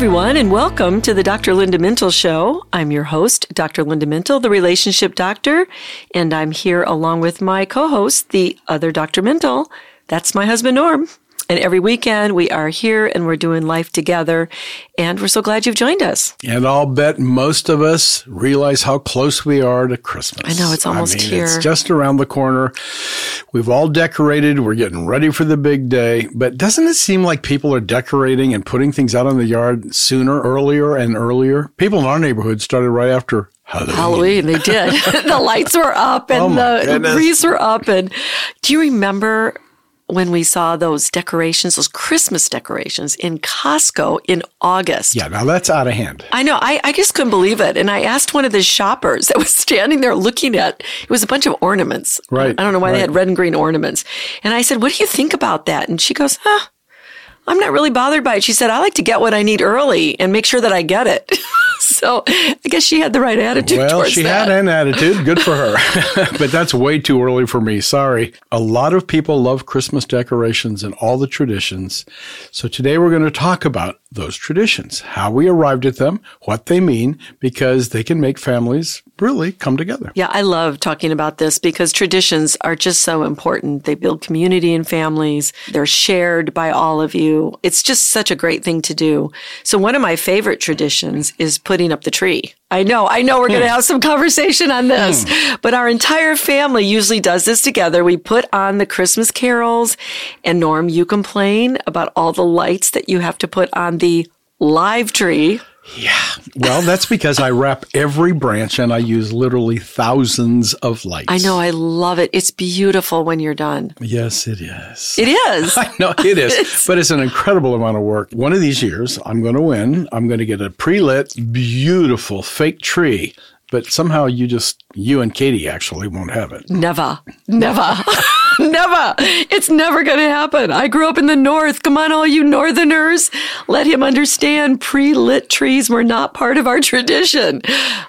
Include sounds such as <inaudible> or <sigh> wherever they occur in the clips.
everyone, and welcome to the Dr. Linda Mintle Show. I'm your host, Dr. Linda Mintle, the relationship doctor, and I'm here along with my co host, the other Dr. Mintle. That's my husband, Norm. And every weekend we are here and we're doing life together. And we're so glad you've joined us. And I'll bet most of us realize how close we are to Christmas. I know, it's almost mean, here. It's just around the corner. We've all decorated. We're getting ready for the big day. But doesn't it seem like people are decorating and putting things out in the yard sooner, earlier, and earlier? People in our neighborhood started right after Halloween. Halloween, they did. <laughs> the lights were up and Oh, the goodness. wreaths were up. And do you remember when we saw those decorations, those Christmas decorations in Costco in August? Yeah, now that's out of hand. I know. I, I just couldn't believe it. And I asked one of the shoppers <laughs> that was standing there looking at it was a bunch of ornaments. Right, I don't know why they had red and green ornaments. And I said, What do you think about that? And she goes, Huh, I'm not really bothered by it. She said, I like to get what I need early and make sure that I get it. <laughs> so I guess she had the right attitude Well, she that. had an attitude. Good for her. <laughs> but that's way too early for me. Sorry. A lot of people love Christmas decorations and all the traditions. So today we're going to talk about those traditions, how we arrived at them, what they mean, because they can make families really come together. Yeah, I love talking about this because traditions are just so important. They build community and families. They're shared by all of you. It's just such a great thing to do. So one of my favorite traditions is putting up the tree. I know, I know we're going to hmm. have some conversation on this, hmm. but our entire family usually does this together. We put on the Christmas carols and Norm, you complain about all the lights that you have to put on the live tree. Well, that's because I wrap every branch and I use literally thousands of lights. I know, I love it. It's beautiful when you're done. Yes, it is. It is. <laughs> No, it is, <laughs> but it's an incredible amount of work. One of these years, I'm going to win. I'm going to get a pre-lit, beautiful fake tree, but somehow you just, you and Katie actually won't have it. Never, never, <laughs> never. It's never going to happen. I grew up in the North. Come on, all you Northerners. Let him understand pre lit trees were not part of our tradition.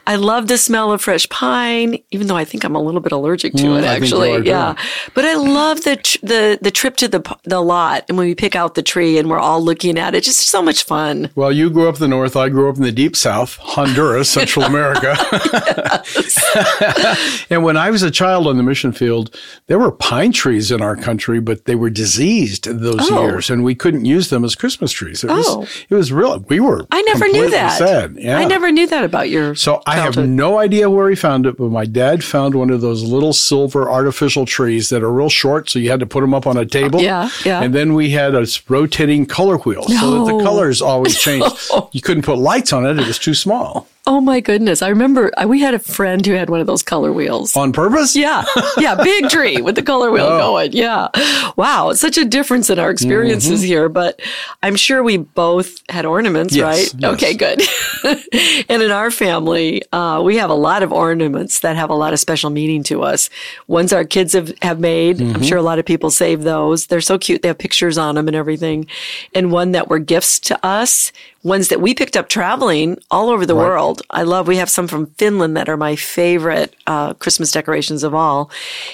I love the smell of fresh pine, even though I think I'm a little bit allergic to Mm, it, I think you actually. yeah. But I love the, tr- the, the trip to the, the lot and when we pick out the tree and we're all looking at it. Just so much fun. Well, you grew up in the North. I grew up in the deep South, Honduras, <laughs> Central America. <laughs> <laughs> and when I was a child on the mission field, there were pine trees in our country, but they were diseased those Oh. years, and we couldn't use them as Christmas trees. It Oh. was, it was real. We were. I never knew that. Sad. Yeah. I never knew that about your. So I have no idea where he found it, but my dad found one of those little silver artificial trees that are real short, so you had to put them up on a table. Yeah, yeah. And then we had a rotating color wheel, so that the colors always <laughs> changed. you couldn't put lights on it; it was too small. Oh my goodness. I remember uh, we had a friend who had one of those color wheels. On purpose? Yeah. Yeah. Big tree with the color wheel Oh. going. Yeah. Wow. Such a difference in our experiences Mm-hmm. here, but I'm sure we both had ornaments, Yes, right? yes. Okay, good. <laughs> and in our family, uh, we have a lot of ornaments that have a lot of special meaning to us. Ones our kids have, have made. Mm-hmm. I'm sure a lot of people save those. They're so cute. They have pictures on them and everything. And one that were gifts to us, ones that we picked up traveling all over the world. I love, we have some from Finland that are my favorite uh, Christmas decorations of all.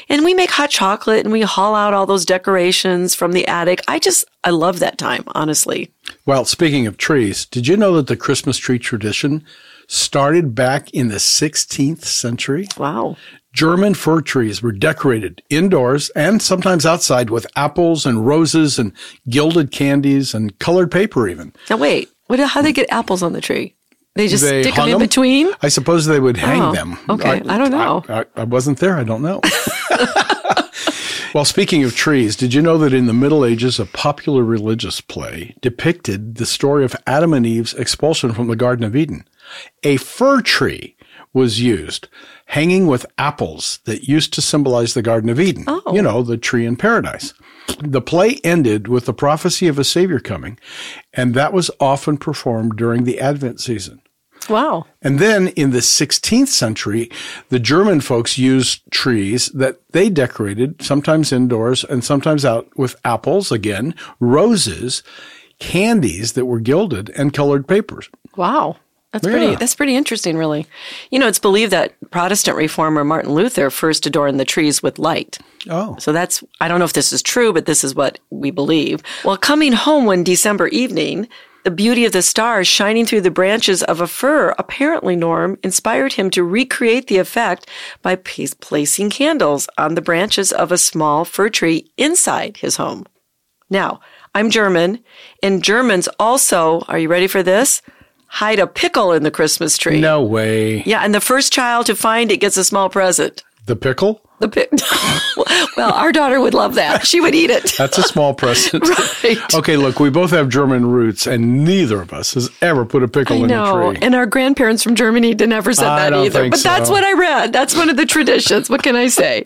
And we make hot chocolate and we haul out all those decorations from the attic. I just, I love that time, honestly. Well, speaking of trees, did you know that the Christmas tree tradition started back in the 16th century? Wow. German fir trees were decorated indoors and sometimes outside with apples and roses and gilded candies and colored paper even. Now wait, what, how do they get apples on the tree? They just They stick them in in 'em? between? I suppose they would hang Oh, them. okay. I don't know. I, I wasn't there. I don't know. <laughs> <laughs> well, speaking of trees, did you know that in the Middle Ages, a popular religious play depicted the story of Adam and Eve's expulsion from the Garden of Eden? A fir tree was used. hanging with apples that used to symbolize the Garden of Eden. Oh. You know, the tree in paradise. The play ended with the prophecy of a Savior coming, and that was often performed during the Advent season. Wow. And then in the 16th century, the German folks used trees that they decorated, sometimes indoors and sometimes out, with apples, again, roses, candies that were gilded, and colored papers. Wow. That's Yeah. pretty that's pretty interesting really. You know, it's believed that Protestant reformer Martin Luther first adorned the trees with light. Oh. So that's I don't know if this is true, but this is what we believe. Well, coming home one December evening, the beauty of the stars shining through the branches of a fir, apparently Norm, inspired him to recreate the effect by pa- placing candles on the branches of a small fir tree inside his home. Now, I'm German, and Germans also, are you ready for this? Hide a pickle in the Christmas tree. No way. Yeah, and the first child to find it gets a small present. The pickle? The pick. <laughs> well, our daughter would love that. She would eat it. <laughs> That's a small present. <laughs> Right. Okay, look, we both have German roots, and neither of us has ever put a pickle I in know. a tree. And our grandparents from Germany did never said I that either. But that's what I read. That's one of the traditions. What can I say?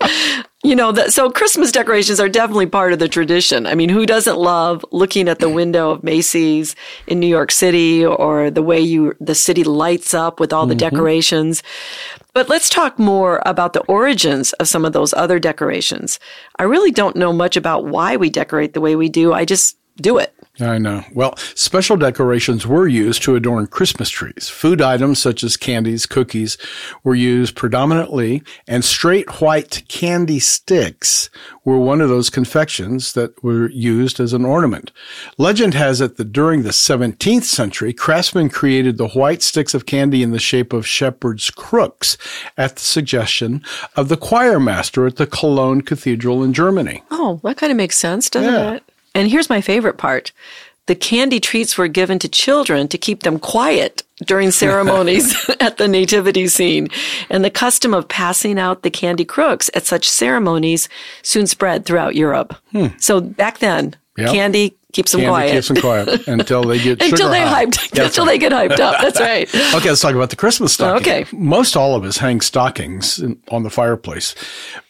You know, that, so Christmas decorations are definitely part of the tradition. I mean, who doesn't love looking at the window of Macy's in New York City or the way you, the city lights up with all the Mm-hmm. decorations? But let's talk more about the origins of some of those other decorations. I really don't know much about why we decorate the way we do. I just do it. I know. Well, special decorations were used to adorn Christmas trees. Food items such as candies, cookies were used predominantly, and straight white candy sticks were one of those confections that were used as an ornament. Legend has it that during the 17th century, craftsmen created the white sticks of candy in the shape of shepherd's crooks at the suggestion of the choir master at the Cologne Cathedral in Germany. Oh, that kind of makes sense, doesn't Yeah. it? And here's my favorite part. The candy treats were given to children to keep them quiet during ceremonies <laughs> <laughs> at the nativity scene. And the custom of passing out the candy crooks at such ceremonies soon spread throughout Europe. So back then, Hmm. Yep. candy keeps them quiet. keeps them quiet until they get <laughs> until they high. hyped, That's until right. they get hyped up. That's right. <laughs> Okay, let's talk about the Christmas stocking. Okay. Most all of us hang stockings in, on the fireplace.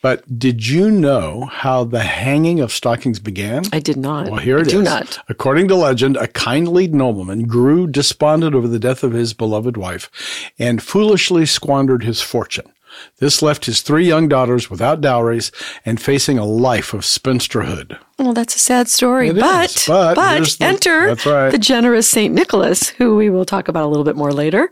But did you know how the hanging of stockings began? I did not. Well, here I it is. do not. According to legend, a kindly nobleman grew despondent over the death of his beloved wife and foolishly squandered his fortune. This left his three young daughters without dowries and facing a life of spinsterhood. Well, that's a sad story. But, is, but but, the- enter right. the generous St. Nicholas, who we will talk about a little bit more later.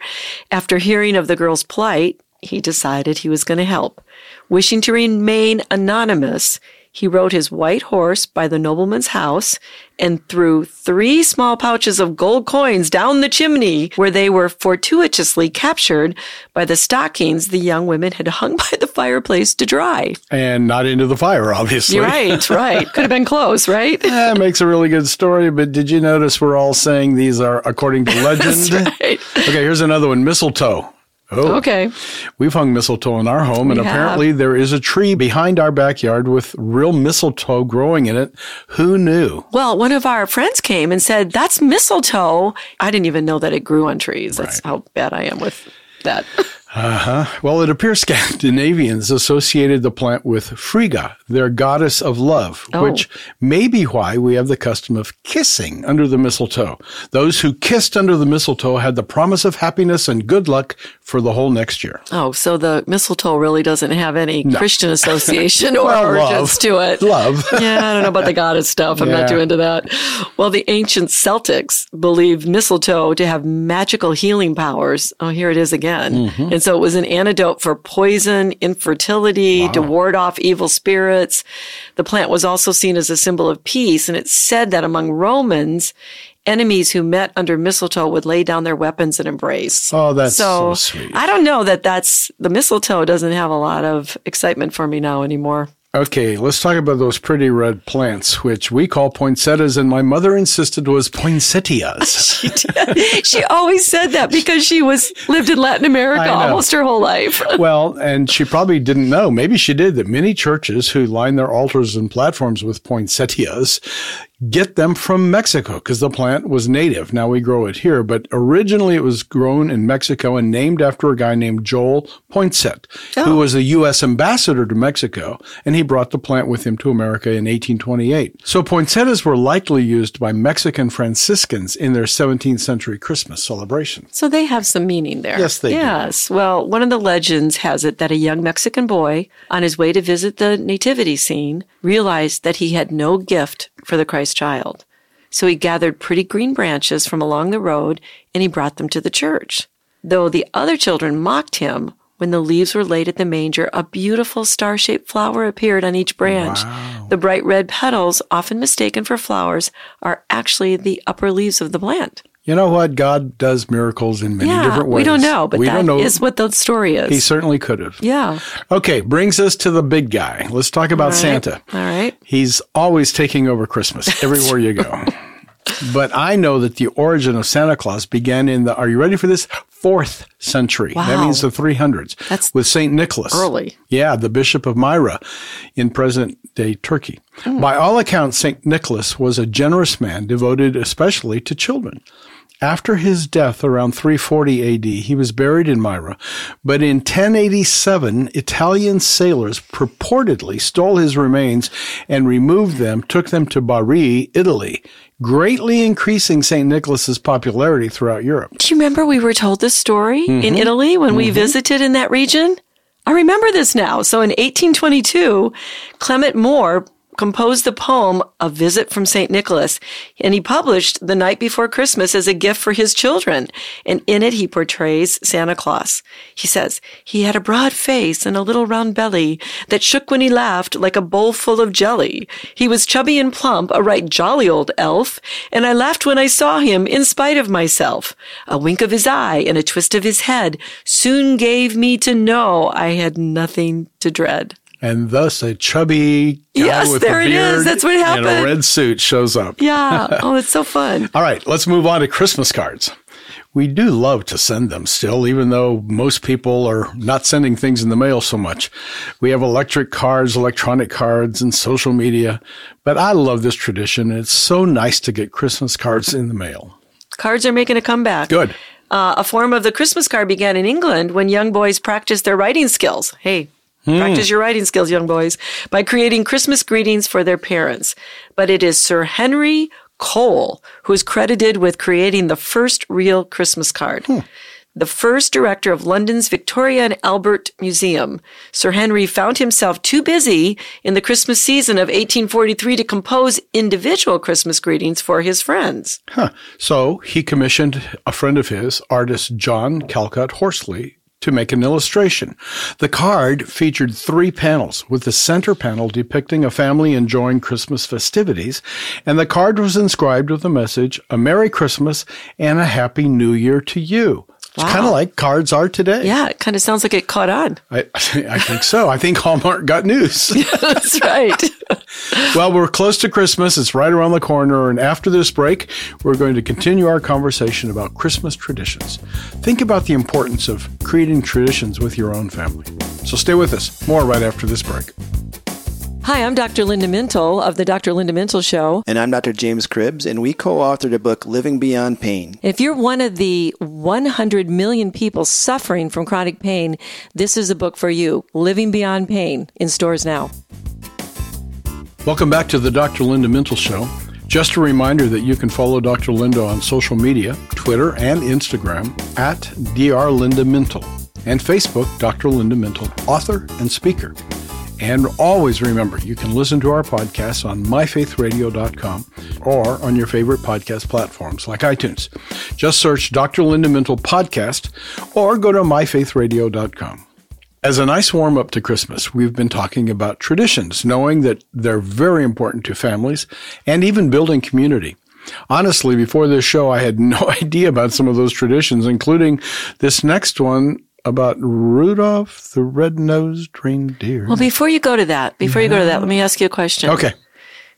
After hearing of the girl's plight, he decided he was going to help. Wishing to remain anonymous, he rode his white horse by the nobleman's house and threw three small pouches of gold coins down the chimney where they were fortuitously captured by the stockings the young women had hung <laughs> by the fireplace to dry. And not into the fire, obviously. Right, right. Could have been close, right? <laughs> That makes a really good story, but did you notice we're all saying these are according to <laughs> legend? right. Okay, here's another one mistletoe. Oh, Okay. We've hung mistletoe in our home, and have. apparently there is a tree behind our backyard with real mistletoe growing in it. Who knew? Well, one of our friends came and said, That's mistletoe. I didn't even know that it grew on trees. That's how bad I am with that. <laughs> Well, it appears <laughs> Scandinavians associated the plant with Frigga, their goddess of love, Oh. which may be why we have the custom of kissing under the mistletoe. Those who kissed under the mistletoe had the promise of happiness and good luck for the whole next year. Oh, so the mistletoe really doesn't have any Christian <laughs> association or Well, origins to it. Love. <laughs> yeah, I don't know about the goddess stuff. I'm not too into that. Well, the ancient Celtics believed mistletoe to have magical healing powers. Oh, here it is again. Mm-hmm. And so it was an antidote for poison, infertility, to ward off evil spirits. The plant was also seen as a symbol of peace. And it's said that among Romans, enemies who met under mistletoe would lay down their weapons and embrace. Oh, that's so sweet. I don't know that that's the mistletoe doesn't have a lot of excitement for me now anymore. Okay, let's talk about those pretty red plants, which we call poinsettias, and my mother insisted was poinsettias. <laughs> she always said that because she was lived in Latin America almost her whole life. <laughs> well, and she probably didn't know, maybe she did, that many churches who line their altars and platforms with poinsettias get them from Mexico because the plant was native. Now we grow it here, but originally it was grown in Mexico and named after a guy named Joel Poinsett, Oh. who was a U.S. ambassador to Mexico, and he brought the plant with him to America in 1828. So poinsettias were likely used by Mexican Franciscans in their 17th century Christmas celebration. So they have some meaning there. Yes, they do. Yes. Well, one of the legends has it that a young Mexican boy, on his way to visit the nativity scene, realized that he had no gift for the Christ child. So he gathered pretty green branches from along the road and he brought them to the church. Though the other children mocked him, when the leaves were laid at the manger, a beautiful star shaped flower appeared on each branch. The bright red petals, often mistaken for flowers, are actually the upper leaves of the plant. You know what? God does miracles in many yeah, different ways. we don't know, but we that know. is what the story is. he certainly could have. yeah. Okay, brings us to the big guy. Let's talk about All right. Santa. All right. He's always taking over Christmas everywhere you go. <laughs> But I know that the origin of Santa Claus began in the, are you ready for this? Fourth century. Wow. That means the 300s. That's with St. Nicholas. early. Yeah, the Bishop of Myra in present day Turkey. Hmm. By all accounts, St. Nicholas was a generous man devoted especially to children. After his death around 340 AD, he was buried in Myra, but in 1087, Italian sailors purportedly stole his remains and removed them, took them to Bari, Italy, greatly increasing St. Nicholas's popularity throughout Europe. Do you remember we were told this story in Mm-hmm. Italy when we visited in that region? I remember this now. So in 1822, Clement Moore composed the poem A Visit from St. Nicholas, and he published The Night Before Christmas as a gift for his children. And in it, he portrays Santa Claus. He says, he had a broad face and a little round belly that shook when he laughed like a bowl full of jelly. He was chubby and plump, a right jolly old elf, and I laughed when I saw him in spite of myself. A wink of his eye and a twist of his head soon gave me to know I had nothing to dread. And thus a chubby guy Yes, with there a it is. beard That's what and a happened. red suit shows up. Yeah. <laughs> Oh, it's so fun. All right, let's move on to Christmas cards. We do love to send them still, even though most people are not sending things in the mail so much. We have electric cards, electronic cards, and social media. But I love this tradition. It's so nice to get Christmas cards in the mail. Cards are making a comeback. Good. Uh, a form of the Christmas card began in England when young boys practiced their writing skills. Hey, Hmm. practice your writing skills, young boys, by creating Christmas greetings for their parents. But it is Sir Henry Cole who is credited with creating the first real Christmas card. Hmm. The first director of London's Victoria and Albert Museum, Sir Henry found himself too busy in the Christmas season of 1843 to compose individual Christmas greetings for his friends. Huh. So he commissioned a friend of his, artist John Callcott Horsley, to make an illustration. The card featured three panels, with the center panel depicting a family enjoying Christmas festivities, and the card was inscribed with the message, A Merry Christmas and a Happy New Year to you. It's kind of like cards are today. Yeah, it kind of sounds like it caught on. I, <laughs> I think so. I think Hallmark got news. <laughs> That's right. <laughs> Well, we're close to Christmas. It's right around the corner. And after this break, we're going to continue our conversation about Christmas traditions. Think about the importance of creating traditions with your own family. So stay with us. More right after this break. Hi, I'm Dr. Linda Mintle of the Dr. Linda Mintle Show. And I'm Dr. James Cribbs, and we co authored a book, Living Beyond Pain. If you're one of the 100 million people suffering from chronic pain, this is a book for you Living Beyond Pain in stores now. Welcome back to the Dr. Linda Mintle Show. Just a reminder that you can follow Dr. Linda on social media, Twitter and Instagram at Dr. Linda Mintle, and Facebook, Dr. Linda Mintle, author and speaker. And always remember, you can listen to our podcasts on myfaithradio.com or on your favorite podcast platforms like iTunes. Just search Dr. Linda Mintle Podcast or go to myfaithradio.com. As a nice warm up to Christmas, we've been talking about traditions, knowing that they're very important to families and even building community. Honestly, before this show, I had <laughs> no idea about some of those traditions, including this next one about Rudolph the red-nosed reindeer. Well, before you go to that, before you go to that, let me ask you a question. okay.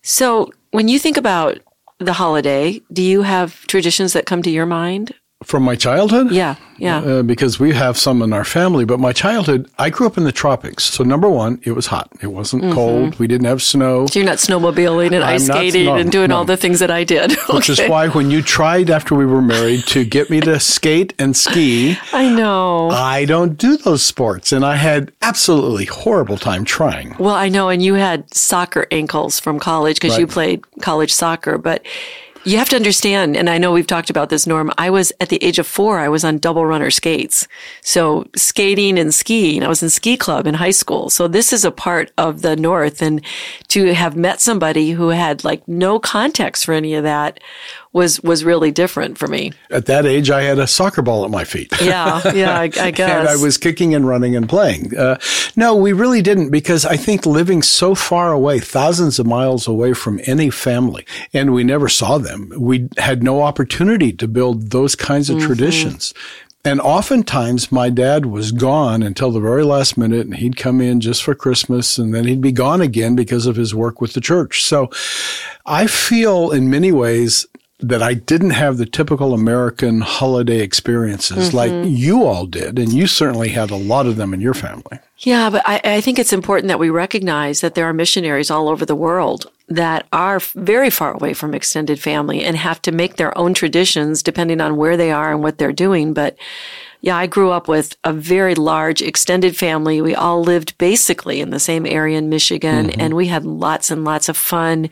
So, when you think about the holiday, do you have traditions that come to your mind? From my childhood? Yeah, yeah. Uh, because we have some in our family, but my childhood, I grew up in the tropics. So number one, it was hot. It wasn't Mm-hmm. cold. We didn't have snow. So you're not snowmobiling and ice I'm not- skating no, and doing no. all the things that I did. <laughs> Which is why when you tried after we were married to get me to skate and ski, <laughs> I know. I don't do those sports. And I had absolutely horrible time trying. Well, I know, and you had soccer ankles from college because you played college soccer, but you have to understand, and I know we've talked about this, Norm. I was at the age of four, I was on double runner skates. So skating and skiing, I was in ski club in high school. So this is a part of the North. And to have met somebody who had like no context for any of that was, was really different for me. At that age, I had a soccer ball at my feet. <laughs> Yeah. Yeah. I, I guess. <laughs> and I was kicking and running and playing. Uh, no, we really didn't because I think living so far away, thousands of miles away from any family, and we never saw them, we had no opportunity to build those kinds of traditions. And oftentimes my dad was gone until the very last minute and he'd come in just for Christmas and then he'd be gone again because of his work with the church. So I feel in many ways that I didn't have the typical American holiday experiences mm-hmm. like you all did. And you certainly had a lot of them in your family. Yeah, but I, I think it's important that we recognize that there are missionaries all over the world that are very far away from extended family and have to make their own traditions depending on where they are and what they're doing. But yeah, I grew up with a very large extended family. We all lived basically in the same area in Michigan mm-hmm. and we had lots and lots of fun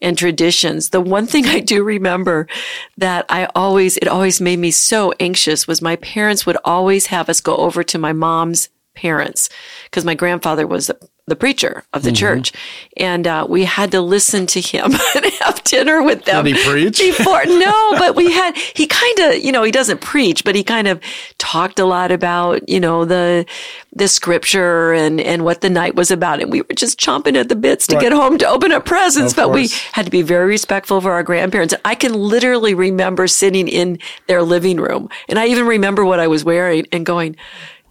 and traditions. The one thing I do remember that I always, it always made me so anxious was my parents would always have us go over to my mom's parents because my grandfather was the, preacher of the Mm-hmm. church and uh, we had to listen to him <laughs> and have dinner with them Did he preach? before <laughs> no but we had he kind of you know he doesn't preach but he kind of talked a lot about you know the the scripture and and what the night was about and we were just chomping at the bits to Right. get home to open up presents Of but we had to be very respectful of our grandparents i can literally remember sitting in their living room and i even remember what i was wearing and going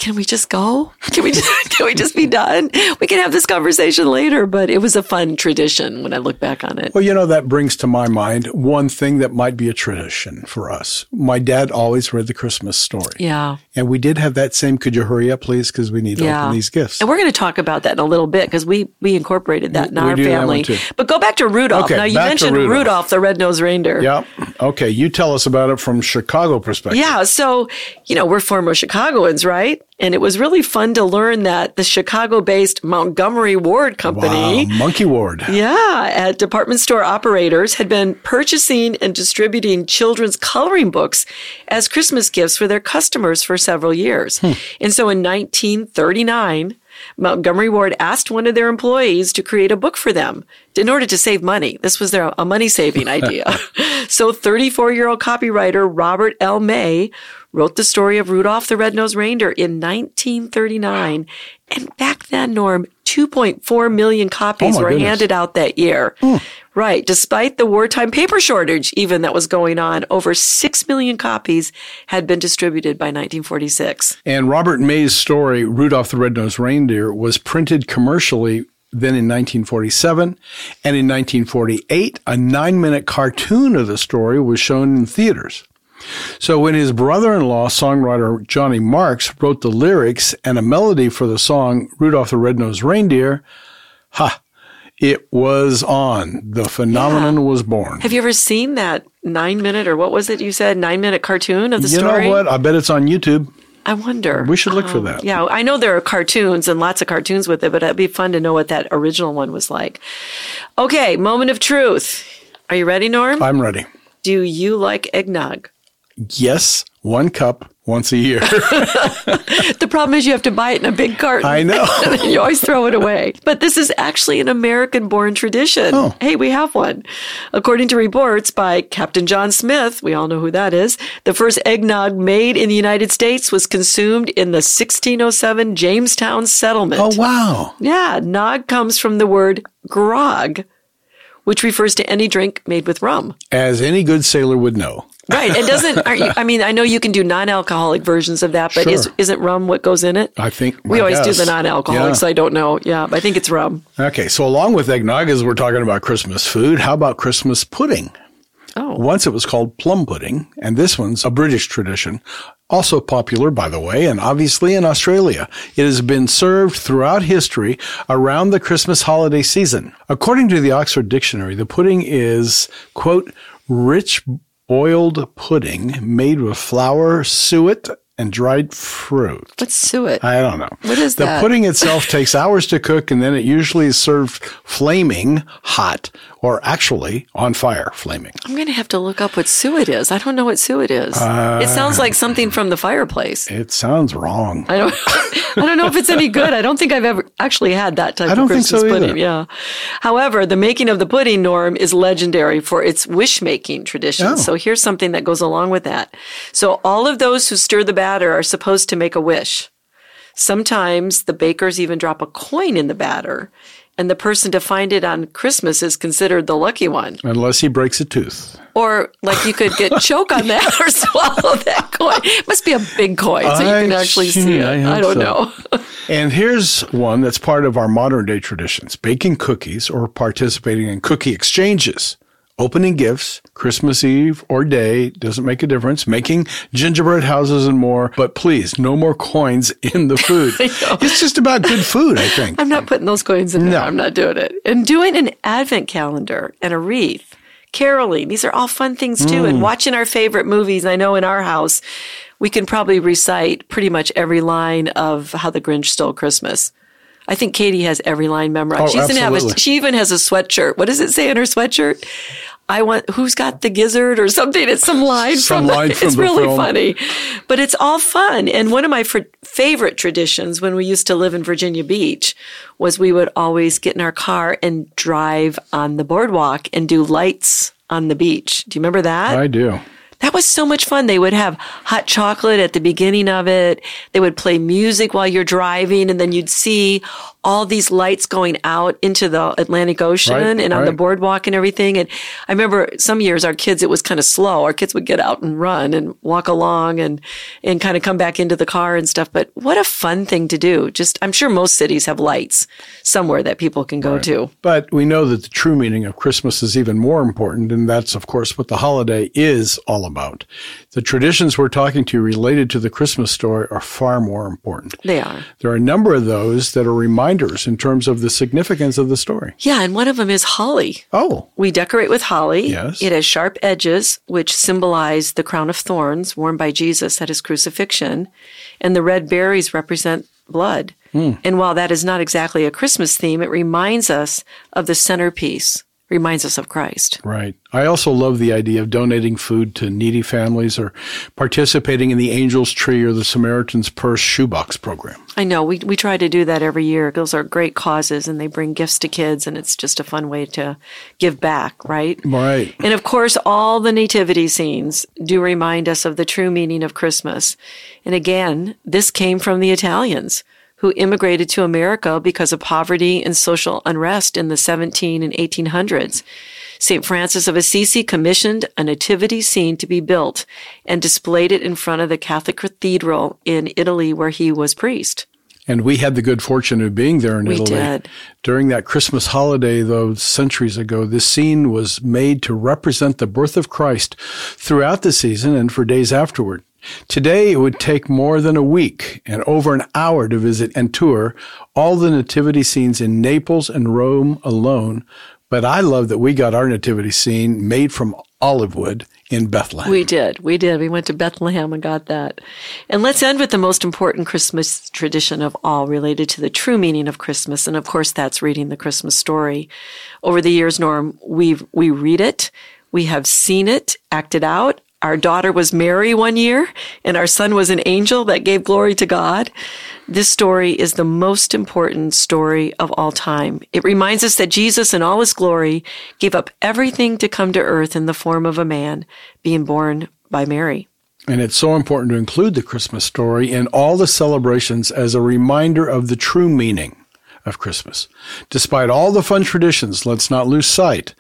can we just go? <laughs> Can we just, <laughs> can we just be done? We can have this conversation later, but it was a fun tradition when I look back on it. Well, you know, that brings to my mind one thing that might be a tradition for us. My dad always read the Christmas story. Yeah. And we did have that same, could you hurry up, please? Because we need to Yeah. open these gifts. And we're going to talk about that in a little bit because we, we incorporated that in We our that one family. But go back to Rudolph. Okay, now, you mentioned Rudolph. Rudolph. the red-nosed reindeer. yeah. Okay. You tell us about it from Chicago perspective. Yeah. So, you know, we're former Chicagoans, right? And it was really fun to learn that the Chicago based Montgomery Ward Company. Wow. Monkey Ward. Yeah, at department store operators had been purchasing and distributing children's coloring books as Christmas gifts for their customers for several years. Hmm. And so in 1939, Montgomery Ward asked one of their employees to create a book for them in order to save money. This was their a money saving <laughs> idea. so 34 year old copywriter Robert L. May wrote the story of Rudolph the Red-Nosed Reindeer in 1939. And back then, Norm, 2.4 million copies Oh were goodness. handed out that year. Hmm. Right. Despite the wartime paper shortage, even that was going on, over 6 million copies had been distributed by 1946. And Robert May's story, Rudolph the Red-Nosed Reindeer, was printed commercially then in 1947. And in 1948, a nine minute cartoon of the story was shown in theaters. So when his brother-in-law, songwriter Johnny Marks, wrote the lyrics and a melody for the song Rudolph the Red-Nosed Reindeer, ha, it was on. The phenomenon was born. Have you ever seen that nine minute or what was it you said? Nine minute cartoon of the You story? know what? I bet it's on YouTube. I wonder. We should look for Um, that. Yeah, I know there are cartoons and lots of cartoons with it, but it'd be fun to know what that original one was like. Okay, moment of truth. Are you ready, Norm? I'm ready. Do you like eggnog? Yes, one cup once a year. <laughs> The problem is you have to buy it in a big carton. I know. <laughs> you always throw it away. But this is actually an American born tradition. Oh. Hey, we have one. According to reports by Captain John Smith, we all know who that is, the first eggnog made in the United States was consumed in the 1607 Jamestown settlement. oh, wow. Yeah, nog comes from the word grog, which refers to any drink made with rum. As any good sailor would know. Right. It doesn't, are you, I mean, I know you can do non alcoholic versions of that, but is, Sure. isn't rum what goes in it? I think. We my always do the non-alcoholic, Yeah. so I don't know. Yeah, but I think it's rum. Okay, so along with eggnog, as we're talking about Christmas food, how about Christmas pudding? Oh. Once it was called plum pudding, and this one's a British tradition. Also popular, by the way, and obviously in Australia. It has been served throughout history around the Christmas holiday season. According to the Oxford Dictionary, the pudding is, quote, rich boiled pudding made with flour, suet, and dried fruit. Let's. I don't know. What is the that? The pudding itself takes hours to cook, and then it usually is served flaming hot, or actually on fire, flaming. I'm going to have to look up what suet is. I don't know what suet is. it uh, sounds like something from the fireplace. It sounds wrong. I don't. <laughs> I don't know if it's any good. I don't think I've ever actually had that type I don't of think Christmas so either. pudding. Yeah. However, the making of the pudding norm is legendary for its wish making tradition. Oh. So here's something that goes along with that. So all of those who stir the batter are supposed to make a wish. Sometimes the bakers even drop a coin in the batter, and the person to find it on Christmas is considered the lucky one. Unless he breaks a tooth. Or like you could get <laughs> choke on that or swallow that coin. It must be a big coin so you can actually see. see it. I I don't so. know. <laughs> And here's one that's part of our modern day traditions baking cookies or participating in cookie exchanges. Opening gifts, Christmas Eve or day, doesn't make a difference. Making gingerbread houses and more, but please, no more coins in the food. <laughs> it's just about good food, I think. I'm not putting those coins in there. No. I'm not doing it. And doing an advent calendar and a wreath, caroling, these are all fun things too. Mm. And watching our favorite movies, I know in our house, we can probably recite pretty much every line of How the Grinch Stole Christmas. I think Katie has every line memorized. Oh, She's gonna have a, she even has a sweatshirt. What does it say in her sweatshirt? I want who's got the gizzard or something. It's some line Some from the- line <laughs> from it's the really film. funny, but it's all fun. And one of my fr- favorite traditions when we used to live in Virginia Beach was we would always get in our car and drive on the boardwalk and do lights on the beach. Do you remember that? I do. That was so much fun. They would have hot chocolate at the beginning of it. They would play music while you're driving, and then you'd see all these lights going out into the Atlantic Ocean Right, and on the boardwalk and everything. And I remember some years our kids, it was kind of slow. Our kids would get out and run and walk along and, and kind of come back into the car and stuff. But what a fun thing to do. Just, I'm sure most cities have lights somewhere that people can go to. But we know that the true meaning of Christmas is even more important, and that's, of course, what the holiday is all about. The traditions we're talking to related to the Christmas story are far more important. They are. There are a number of those that are reminders in terms of the significance of the story. Yeah. And one of them is holly. Oh, We decorate with holly. Yes. It has sharp edges, which symbolize the crown of thorns worn by Jesus at his crucifixion, and the red berries represent blood. Hmm. And while that is not exactly a Christmas theme, it reminds us of the centerpiece, reminds us of Christ. right. I also love the idea of donating food to needy families or participating in the Angel's Tree or the Samaritan's Purse shoebox program. I know we, we try to do that every year. Those are great causes and they bring gifts to kids, and it's just a fun way to give back, right? Right. And of course, all the nativity scenes do remind us of the true meaning of Christmas. And again, this came from the Italians who immigrated to America because of poverty and social unrest in the 17 and 1800s. St. Francis of Assisi commissioned a nativity scene to be built and displayed it in front of the Catholic cathedral in Italy where he was priest. And we had the good fortune of being there in We Italy. did. During that Christmas holiday, though, centuries ago, this scene was made to represent the birth of Christ throughout the season and for days afterward. Today, it would take more than a week and over an hour to visit and tour all the nativity scenes in Naples and Rome alone. But I love that we got our nativity scene made from olive wood in Bethlehem. We did. We did. We went to Bethlehem and got that. And let's end with the most important Christmas tradition of all related to the true meaning of Christmas. And of course, that's reading the Christmas story. Over the years, Norm, we've we read it. We have seen it acted out. Our daughter was Mary one year and our son was an angel that gave glory to God. This story is the most important story of all time. It reminds us that Jesus in all his glory gave up everything to come to earth in the form of a man, being born by Mary. And it's so important to include the Christmas story in all the celebrations as a reminder of the true meaning of Christmas. Despite all the fun traditions, let's not lose sight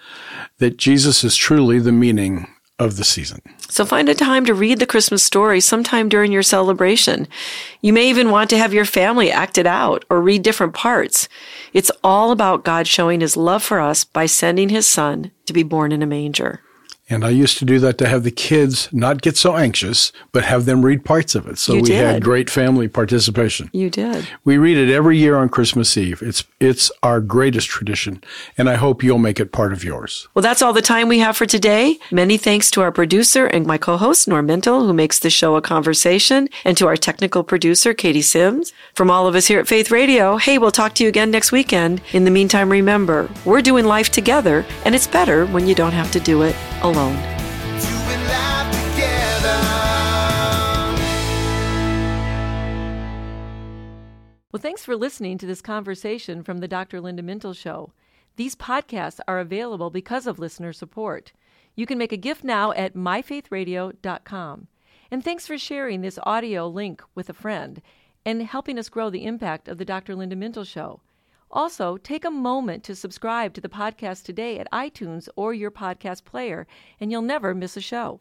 that Jesus is truly the meaning of the season. So find a time to read the Christmas story sometime during your celebration. You may even want to have your family act it out or read different parts. It's all about God showing his love for us by sending his son to be born in a manger. And I used to do that to have the kids not get so anxious, but have them read parts of it. So You we had great family participation. You did. We read it every year on Christmas Eve. It's it's our greatest tradition, and I hope you'll make it part of yours. Well, that's all the time we have for today. Many thanks to our producer and my co-host, Norm Mintle, who makes the show a conversation, and to our technical producer, Katie Sims. From all of us here at Faith Radio, hey, we'll talk to you again next weekend. In the meantime, remember, we're doing life together, and it's better when you don't have to do it alone. Together. Well, thanks for listening to this conversation from the Dr. Linda Mintle Show. These podcasts are available because of listener support. You can make a gift now at myfaithradio.com. And thanks for sharing this audio link with a friend and helping us grow the impact of the Dr. Linda Mintle Show. Also, take a moment to subscribe to the podcast today at iTunes or your podcast player, and you'll never miss a show.